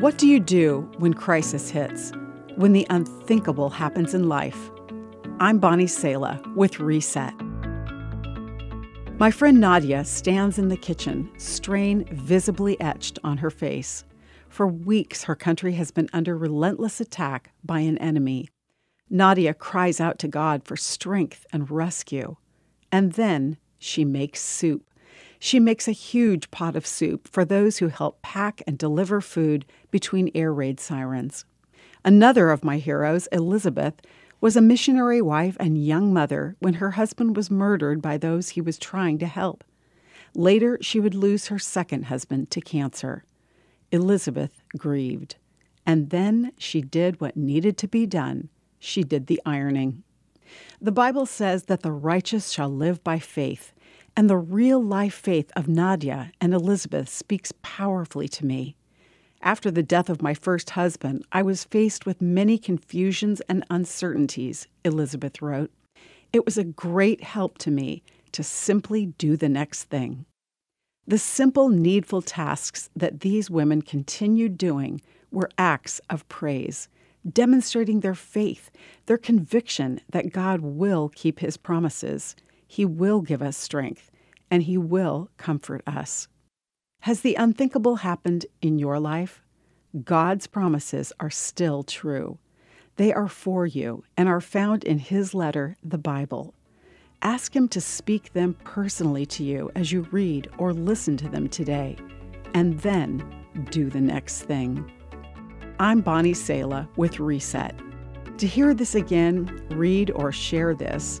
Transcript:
What do you do when crisis hits? When the unthinkable happens in life? I'm Bonnie Sala with Reset. My friend Nadia stands in the kitchen, strain visibly etched on her face. For weeks, her country has been under relentless attack by an enemy. Nadia cries out to God for strength and rescue. And then she makes soup. She makes a huge pot of soup for those who help pack and deliver food between air raid sirens. Another of my heroes, Elizabeth, was a missionary wife and young mother when her husband was murdered by those he was trying to help. Later, she would lose her second husband to cancer. Elizabeth grieved. And then she did what needed to be done she did the ironing. The Bible says that the righteous shall live by faith, and the real life faith of Nadia and Elizabeth speaks powerfully to me. After the death of my first husband, I was faced with many confusions and uncertainties, Elizabeth wrote. It was a great help to me to simply do the next thing. The simple, needful tasks that these women continued doing were acts of praise, demonstrating their faith, their conviction that God will keep his promises he will give us strength, and He will comfort us. Has the unthinkable happened in your life? God's promises are still true. They are for you and are found in His letter, the Bible. Ask Him to speak them personally to you as you read or listen to them today, and then do the next thing. I'm Bonnie Sala with Reset. To hear this again, read or share this,